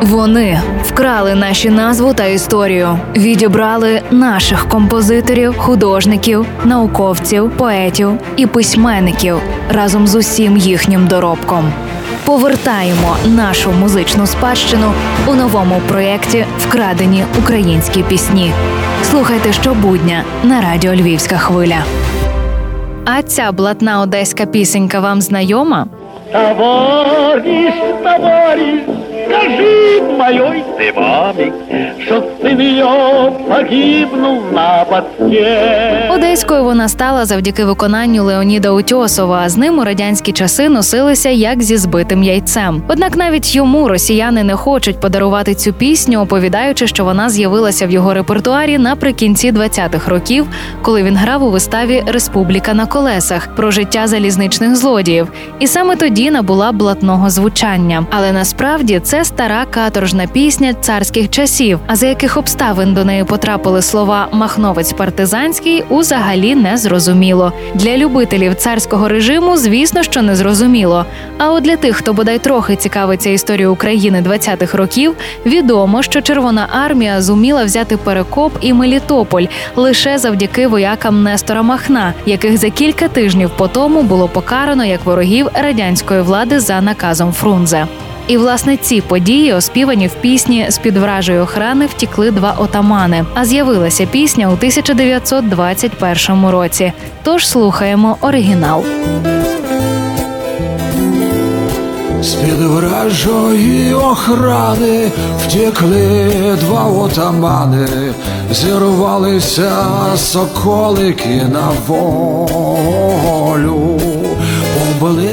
Вони вкрали наші назву та історію, відібрали наших композиторів, художників, науковців, поетів і письменників разом з усім їхнім доробком. Повертаємо нашу музичну спадщину у новому проєкті Вкрадені українські пісні. Слухайте щобудня на радіо Львівська хвиля. А ця блатна одеська пісенька вам знайома? Товарищ, товарищ, скажи hoy de mami Одеською вона стала завдяки виконанню Леоніда Утьосова. А з ним у радянські часи носилися як зі збитим яйцем. Однак навіть йому росіяни не хочуть подарувати цю пісню, оповідаючи, що вона з'явилася в його репертуарі наприкінці 20-х років, коли він грав у виставі Республіка на колесах про життя залізничних злодіїв. І саме тоді набула блатного звучання. Але насправді це стара каторжна пісня царських часів. А за яких обставин до неї потрапили слова Махновець партизанський, узагалі не зрозуміло. Для любителів царського режиму, звісно, що не зрозуміло. А от для тих, хто бодай трохи цікавиться історією України 20-х років, відомо, що Червона армія зуміла взяти Перекоп і Мелітополь лише завдяки воякам Нестора Махна, яких за кілька тижнів по тому було покарано як ворогів радянської влади за наказом Фрунзе. І власне ці події, оспівані в пісні з під вражої охрани, втікли два отамани. А з'явилася пісня у 1921 році. Тож слухаємо оригінал. З-під вражої охрани втекли два отамани, зірвалися соколики на гуль...